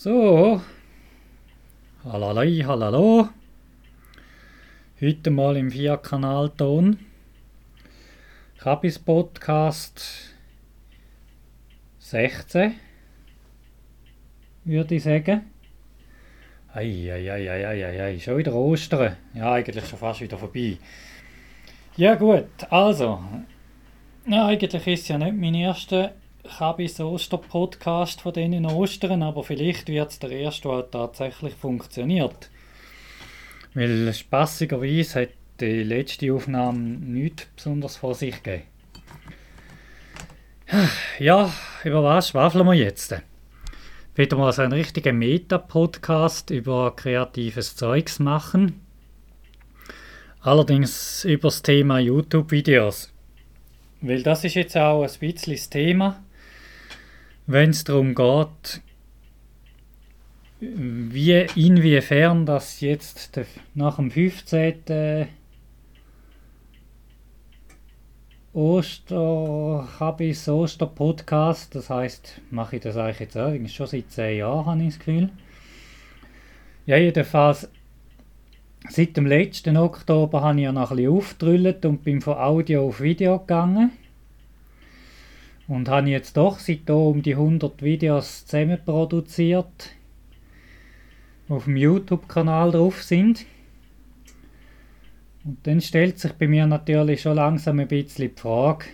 So, halalei, halalo. Heute mal im Vierkanalton. Kabis Podcast 16, würde ich sagen. Eieieiei, schon wieder Ostern. Ja, eigentlich schon fast wieder vorbei. Ja gut, also, ja, eigentlich ist es ja nicht mein erster Kabis Oster-Podcast von denen Ostern, aber vielleicht wird es der erste, der tatsächlich funktioniert. Weil spassigerweise hat die letzte Aufnahme nichts besonders vor sich gegeben. Ja, über was schwafeln wir jetzt? Wieder mal so einen richtigen Meta-Podcast über kreatives Zeugs machen. Allerdings über das Thema YouTube-Videos. Weil das ist jetzt auch ein bisschen das Thema, wenn es darum geht, wie, inwiefern das jetzt nach dem 15. Oster habe ich Oster Podcast, das heißt, mache ich das eigentlich jetzt auch, schon seit 10 Jahren habe ich das Gefühl. Ja, jedenfalls Seit dem letzten Oktober habe ich ja noch ein bisschen und bin von Audio auf Video gegangen. Und habe jetzt doch seitdem um die 100 Videos zusammen produziert, die auf dem YouTube-Kanal drauf sind. Und dann stellt sich bei mir natürlich schon langsam ein bisschen die Frage,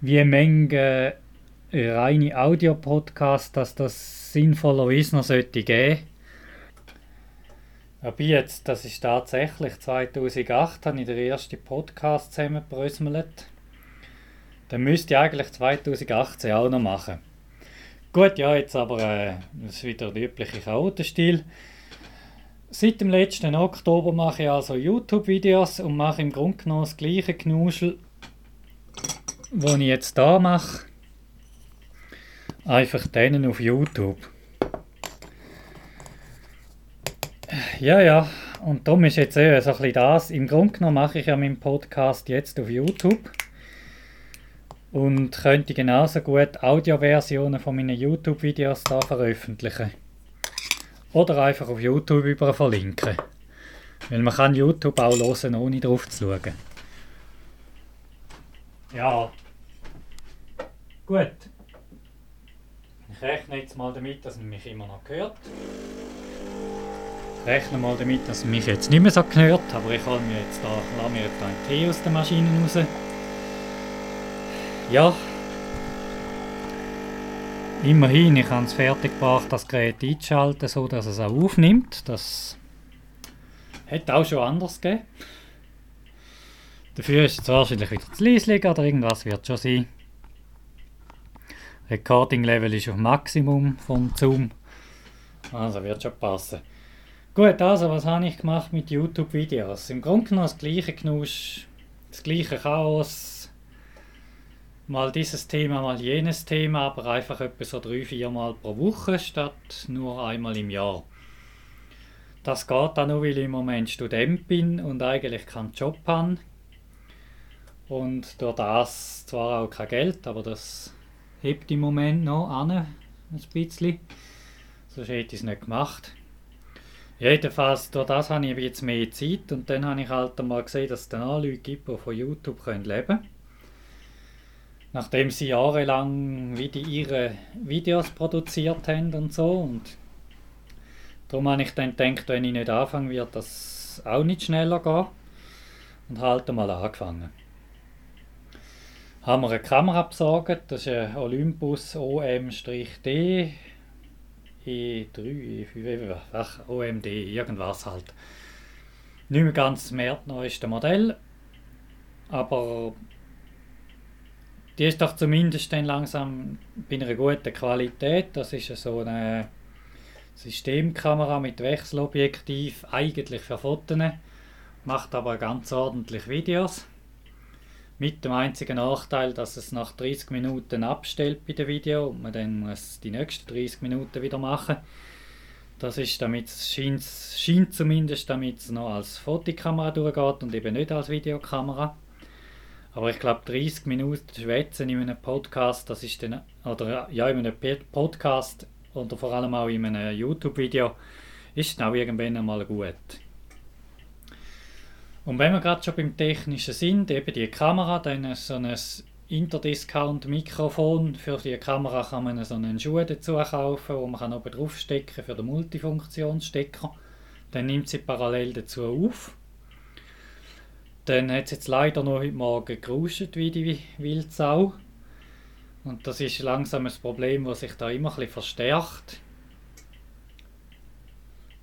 wie Menge reine Audio-Podcasts, dass das sinnvollerweise noch sollte geben Wobei jetzt, das ist tatsächlich 2008, habe ich den ersten Podcast zusammengebröselt. Dann müsste ich eigentlich 2018 auch noch machen. Gut, ja, jetzt aber, äh, das ist wieder der übliche Chaotenstil. Seit dem letzten Oktober mache ich also YouTube-Videos und mache im Grunde genommen das gleiche Knuschel, was ich jetzt da mache. Einfach denen auf YouTube. Ja, ja. Und darum ist jetzt eher so ein bisschen das. Im Grunde genommen mache ich ja meinen Podcast jetzt auf YouTube. Und könnte genauso gut Audioversionen von meinen YouTube-Videos da veröffentlichen. Oder einfach auf YouTube über verlinken. Weil man kann YouTube auch hören, ohne drauf zu schauen. Ja. Gut. Ich rechne jetzt mal damit, dass man mich immer noch hört rechne mal damit, dass mich jetzt nicht mehr so gehört, aber ich hole mir jetzt da, lasse mir jetzt einen Tee aus der Maschine raus. Ja. Immerhin, ich habe es fertig gebracht, das Gerät einzuschalten, so dass es auch aufnimmt. Das hätte auch schon anders gegeben. Dafür ist es wahrscheinlich wieder zu leise oder irgendwas wird schon sein. Recording Level ist auf Maximum vom Zoom. Also wird schon passen. Gut, also was habe ich gemacht mit YouTube-Videos? Im Grunde genommen das gleiche Knusch, das gleiche Chaos. Mal dieses Thema, mal jenes Thema, aber einfach etwa so drei, vier Mal pro Woche statt nur einmal im Jahr. Das geht auch nur, weil ich im Moment Student bin und eigentlich keinen Job habe. Und durch das zwar auch kein Geld, aber das hebt im Moment noch an, ein bisschen. Sonst hätte ich es nicht gemacht. Jedenfalls, durch das habe ich jetzt mehr Zeit und dann habe ich halt einmal gesehen, dass es dann auch Leute gibt, die von YouTube leben können. Nachdem sie jahrelang wieder ihre Videos produziert haben und so. Und darum habe ich dann gedacht, wenn ich nicht anfange, wird das auch nicht schneller gehen. Und halt einmal angefangen. Haben wir eine Kamera besorgt, das ist ein Olympus OM-D E3, E5, ach, OMD, irgendwas halt. Nicht mehr ganz das neueste Modell, aber die ist doch zumindest dann langsam bei einer guten Qualität. Das ist so eine Systemkamera mit Wechselobjektiv, eigentlich für Fotos, macht aber ganz ordentlich Videos. Mit dem einzigen Nachteil, dass es nach 30 Minuten abstellt bei dem Video und man dann muss die nächsten 30 Minuten wieder machen. Das ist, damit scheint, scheint zumindest, damit es noch als Fotokamera durchgeht und eben nicht als Videokamera. Aber ich glaube, 30 Minuten schwätzen in einem Podcast, das ist dann, oder ja, in einem Podcast oder vor allem auch in einem YouTube-Video, ist dann auch irgendwann einmal gut. Und wenn wir gerade schon beim Technischen sind, eben die Kamera, dann so ein Interdiscount-Mikrofon. Für die Kamera kann man so einen Schuh dazu kaufen, wo man oben draufstecken für den Multifunktionsstecker. Dann nimmt sie parallel dazu auf. Dann hat es jetzt leider noch heute Morgen geruscht wie die Wildsau. Und das ist langsam ein Problem, das sich da immer ein verstärkt.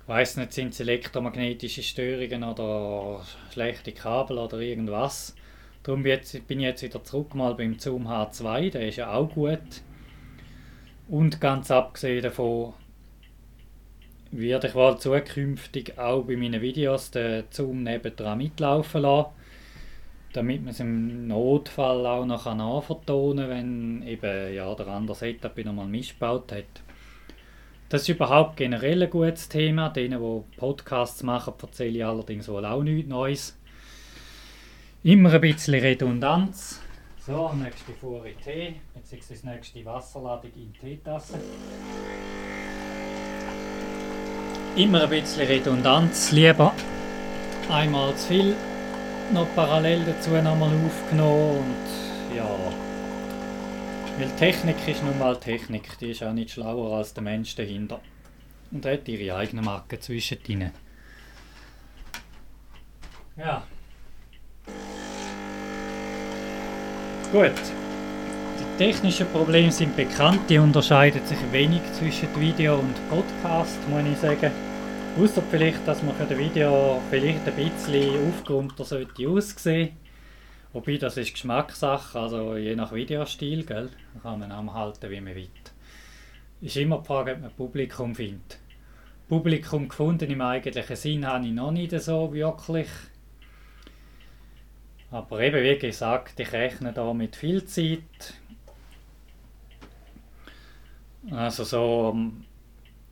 Ich weiß nicht, sind es elektromagnetische Störungen oder schlechte Kabel oder irgendwas. Darum bin ich jetzt wieder zurück mal beim Zoom H2, der ist ja auch gut. Und ganz abgesehen davon werde ich wohl zukünftig auch bei meinen Videos den Zoom nebendran mitlaufen lassen, damit man es im Notfall auch noch nachvertonen kann, wenn eben ja, der andere Setup wieder mal missbaut hat. Das ist überhaupt generell ein gutes Thema. Denen, die Podcasts machen, erzähle ich allerdings wohl auch nichts Neues. Immer ein bisschen Redundanz. So, nächste Fuhre Tee, beziehungsweise nächste Wasserladung in Teetasse immer ein bisschen Redundanz. Lieber einmal zu viel noch parallel dazu nochmal aufgenommen und ja. Weil Technik ist nun mal Technik, die ist auch nicht schlauer als der Mensch dahinter. Und hat ihre eigenen Marken zwischendrin. Ja. Gut. Technischen Probleme sind bekannt, die unterscheiden sich wenig zwischen Video und Podcast, muss ich sagen. Außer vielleicht, dass man für das Video vielleicht ein bisschen aufgeräumter sollte aussehen. Wobei das ist Geschmackssache, also je nach Videostil, gell, kann man auch halten, wie man will. Ist immer die Frage, ob man Publikum findet. Publikum gefunden im eigentlichen Sinn habe ich noch nicht so wirklich. Aber eben, wie gesagt, ich rechne da mit viel Zeit. Also so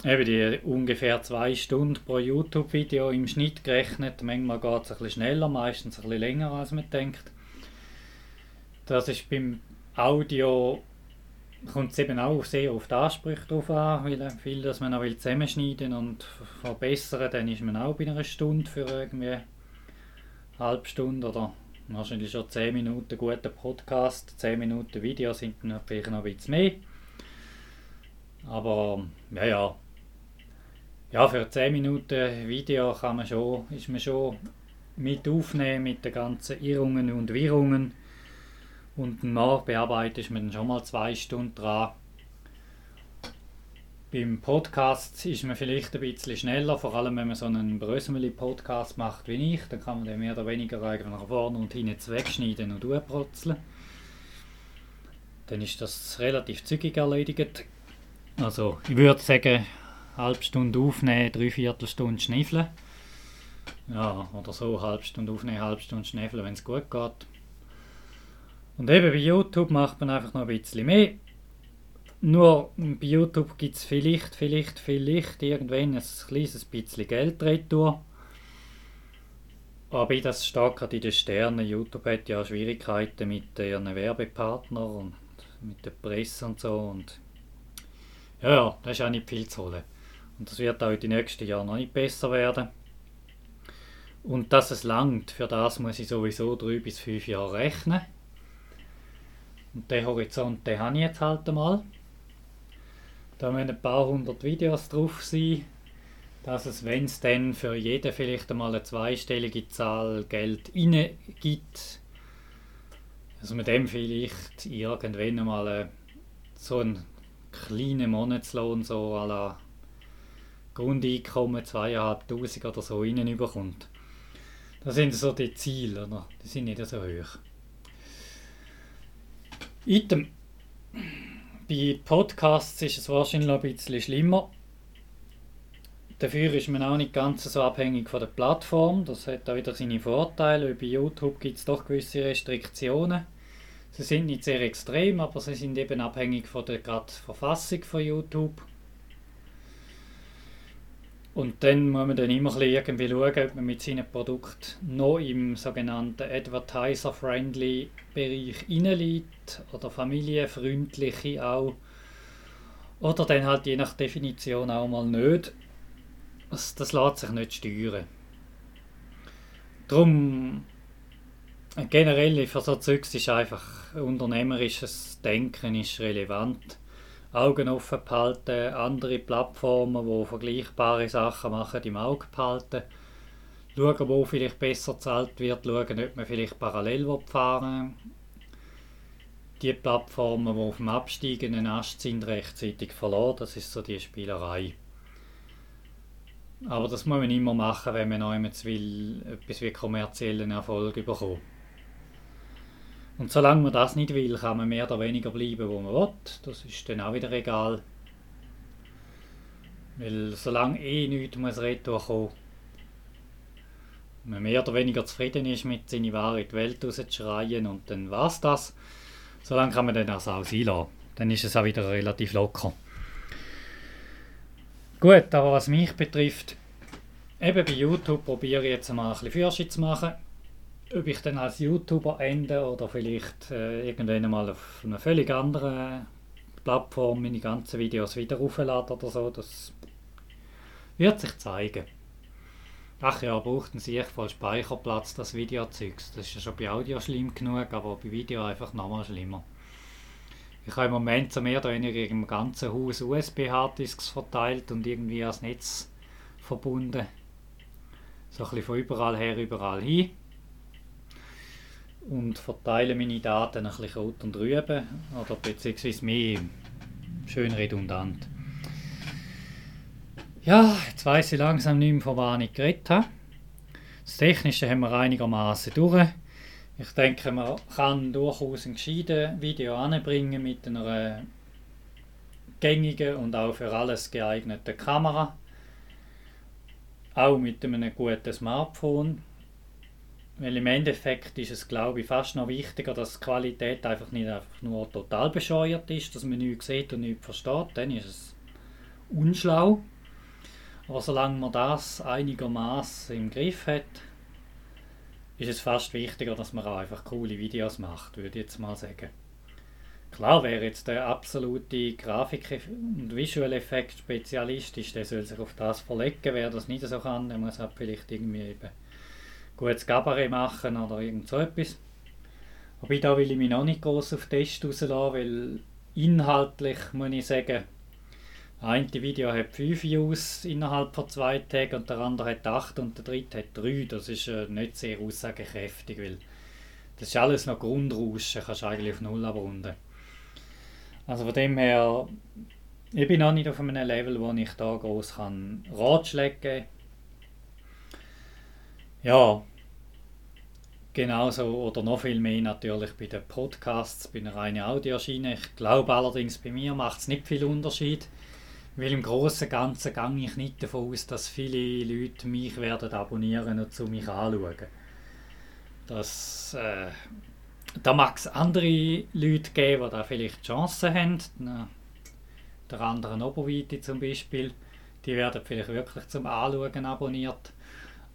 eben die ungefähr zwei Stunden pro YouTube-Video im Schnitt gerechnet. Manchmal geht es ein bisschen schneller, meistens ein bisschen länger als man denkt. Das ist beim Audio kommt es eben auch sehr auf die Ansprüche drauf an, weil viel, dass man noch will zusammenschneiden und verbessern, dann ist man auch bei einer Stunde für irgendwie eine halbe Stunde oder wahrscheinlich schon 10 Minuten guter Podcast, 10 Minuten Video sind dann vielleicht noch ein bisschen mehr. Aber ja, ja. Ja, für 10 Minuten Video kann man schon, ist man schon mit aufnehmen mit den ganzen Irrungen und Wirrungen. Und nachbearbeitet ist man schon mal zwei Stunden dran. Beim Podcast ist man vielleicht ein bisschen schneller, vor allem wenn man so einen Brösmeli-Podcast macht wie ich, dann kann man den mehr oder weniger eigentlich nach vorne und hinten wegschneiden und durchbrutzeln. Dann ist das relativ zügig erledigt. Also ich würde sagen, eine halbe Stunde aufnehmen, dreiviertel Stunde schniffeln. Ja, oder so, eine halbe Stunde aufnehmen, eine halbe Stunde schniffeln, wenn es gut geht. Und eben bei YouTube macht man einfach noch ein bisschen mehr. Nur bei YouTube gibt es vielleicht, vielleicht, vielleicht irgendwann ein kleines bisschen Geld retour. Aber das steht gerade in den Sternen. YouTube hat ja Schwierigkeiten mit ihren Werbepartnern und mit der Presse und so. Und ja, ja, das ist auch nicht viel zu holen. Und das wird auch in den nächsten Jahren noch nicht besser werden. Und dass es langt, für das muss ich sowieso drei bis fünf Jahre rechnen. Und den Horizont, den habe ich jetzt halt einmal. Da müssen ein paar hundert Videos drauf sein, dass es, wenn es dann für jeden vielleicht einmal eine zweistellige Zahl Geld gibt, dass man dem vielleicht irgendwann einmal so einen kleinen Monatslohn so à la Grundeinkommen 2'500 oder so reinbekommt. Das sind so die Ziele, oder? die sind nicht so hoch. Item. Bei Podcasts ist es wahrscheinlich ein bisschen schlimmer. Dafür ist man auch nicht ganz so abhängig von der Plattform. Das hat auch wieder seine Vorteile. Bei YouTube gibt es doch gewisse Restriktionen. Sie sind nicht sehr extrem, aber sie sind eben abhängig von der Verfassung von YouTube. Und dann muss man dann immer irgendwie schauen, ob man mit seinem Produkt noch im sogenannten Advertiser-friendly Bereich reinliegt oder familienfreundliche auch. Oder dann halt je nach Definition auch mal nicht. Das, das lässt sich nicht steuern. Darum generell für so Zeugs ist einfach unternehmerisches Denken ist relevant. Augen offen behalten, andere Plattformen, die vergleichbare Sachen machen, im Auge behalten. Schauen, wo vielleicht besser gezahlt wird, schauen, ob man vielleicht parallel fahren will. Die Plattformen, die auf dem absteigenden Ast sind, rechtzeitig verloren, das ist so die Spielerei. Aber das muss man immer machen, wenn man noch will, etwas wie kommerziellen Erfolg bekommen. Und solange man das nicht will, kann man mehr oder weniger bleiben, wo man will. Das ist dann auch wieder egal. Weil solange eh nichts muss retour kommen, man mehr oder weniger zufrieden ist mit seiner Ware in die Welt rauszuschreien und dann war es das, solange kann man dann das auch sein lassen. Dann ist es auch wieder relativ locker. Gut, aber was mich betrifft, eben bei YouTube probiere ich jetzt mal ein bisschen Fürsche zu machen ob ich dann als YouTuber ende oder vielleicht äh, irgendwann mal auf einer völlig anderen Plattform meine ganzen Videos wieder aufladen oder so, das wird sich zeigen. Ach ja, braucht ein sich voll Speicherplatz, das Videozeugs. Das ist ja schon bei Audio schlimm genug, aber bei Video einfach nochmal schlimmer. Ich habe im Moment so mehr oder weniger im ganzen Haus USB-Harddisks verteilt und irgendwie ans Netz verbunden. So ein bisschen von überall her, überall hin und verteile meine Daten ein bisschen rot und rüben oder beziehungsweise mehr schön redundant. Ja, jetzt weiss ich langsam nicht mehr, von was ich geredet habe. Das Technische haben wir einigermaßen durch. Ich denke, man kann durchaus ein gescheites Video anbringen mit einer gängigen und auch für alles geeigneten Kamera. Auch mit einem guten Smartphone weil im Endeffekt ist es, glaube ich, fast noch wichtiger, dass die Qualität einfach nicht einfach nur total bescheuert ist, dass man nichts sieht und nichts versteht. Dann ist es unschlau. Aber solange man das einigermaßen im Griff hat, ist es fast wichtiger, dass man auch einfach coole Videos macht, würde ich jetzt mal sagen. Klar, wer jetzt der absolute Grafik- und Visual Effekt Spezialist ist, der soll sich auf das verlegen. Wer das nicht so kann, der muss halt vielleicht irgendwie eben gutes Gabaret machen oder irgend so etwas. Aber da will ich mich noch nicht groß auf Test rauslassen, weil inhaltlich muss ich sagen, das eine Video hat 5 Views innerhalb von zwei Tagen und der andere hat 8 und der dritte hat 3. Das ist äh, nicht sehr aussagekräftig, weil das ist alles noch Grundrauschen, kannst du eigentlich auf Null abrunden. Also von dem her, ich bin noch nicht auf einem Level, wo ich da groß Ratschläge geben kann. Ja, Genauso oder noch viel mehr natürlich bei den Podcasts, bei einer reinen Audioschiene. Ich glaube allerdings, bei mir macht es nicht viel Unterschied, weil im Großen und Ganzen gehe ich nicht davon aus, dass viele Leute mich werden abonnieren und zu mich anschauen. Das, äh, da mag es andere Leute geben, die da vielleicht Chancen haben. Der andere Oberweite zum Beispiel, die werden vielleicht wirklich zum Anschauen abonniert.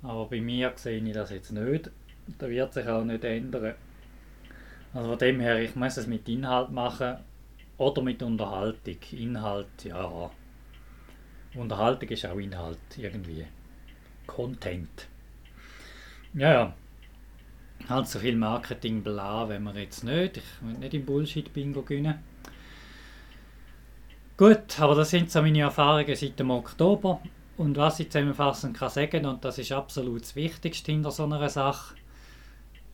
Aber bei mir sehe ich das jetzt nicht. Das wird sich auch nicht ändern. Also von dem her, ich muss es mit Inhalt machen oder mit Unterhaltung. Inhalt, ja. Unterhaltung ist auch Inhalt, irgendwie. Content. Ja, ja. Halt so viel Marketing bla, wenn wir jetzt nicht. Ich will nicht im Bullshit-Bingo gewinnen. Gut, aber das sind so meine Erfahrungen seit dem Oktober. Und was ich zusammenfassend kann sagen, und das ist absolut das Wichtigste hinter so einer Sache,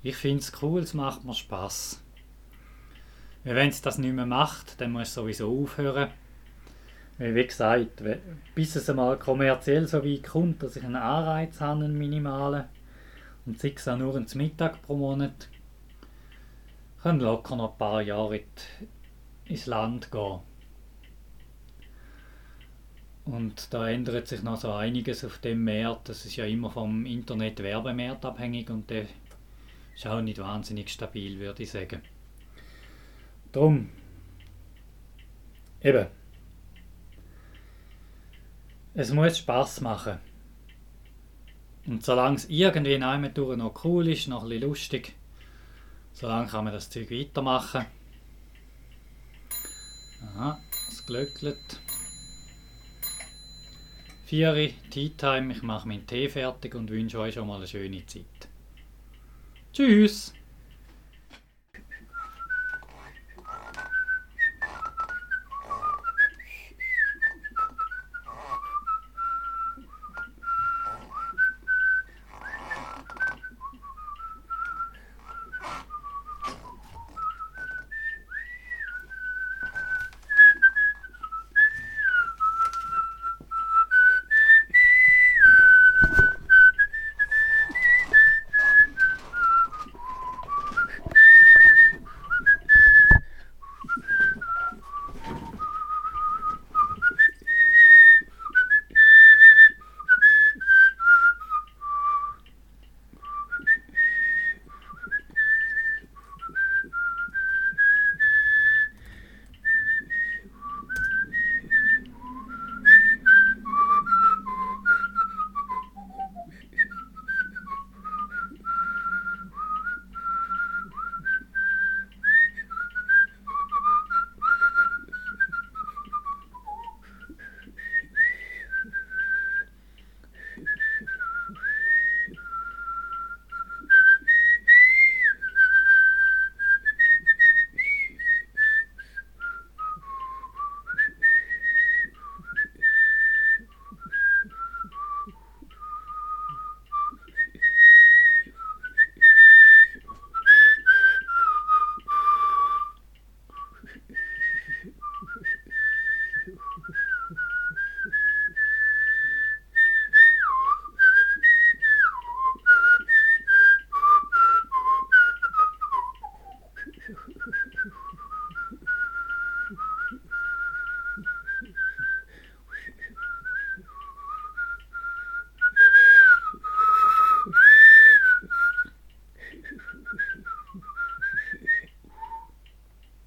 ich finde es cool, es macht mir Spaß. Wenn es das nicht mehr macht, dann muss es sowieso aufhören. Weil, wie gesagt, bis es einmal kommerziell so weit kommt, dass ich einen Anreiz habe, einen minimalen, und sei es auch nur ins Mittag pro Monat, können locker noch ein paar Jahre ins Land gehen. Und da ändert sich noch so einiges auf dem Markt. Das ist ja immer vom Internet-Werbemarkt abhängig und der ist auch nicht wahnsinnig stabil, würde ich sagen. Drum, eben, Es muss Spaß machen. Und solange es irgendwie durch noch cool ist, noch ein bisschen lustig, solange kann man das Zeug weitermachen. Aha, es glöckelt. Vieri, Tea Time, ich mache meinen Tee fertig und wünsche euch schon mal eine schöne Zeit. Tschüss!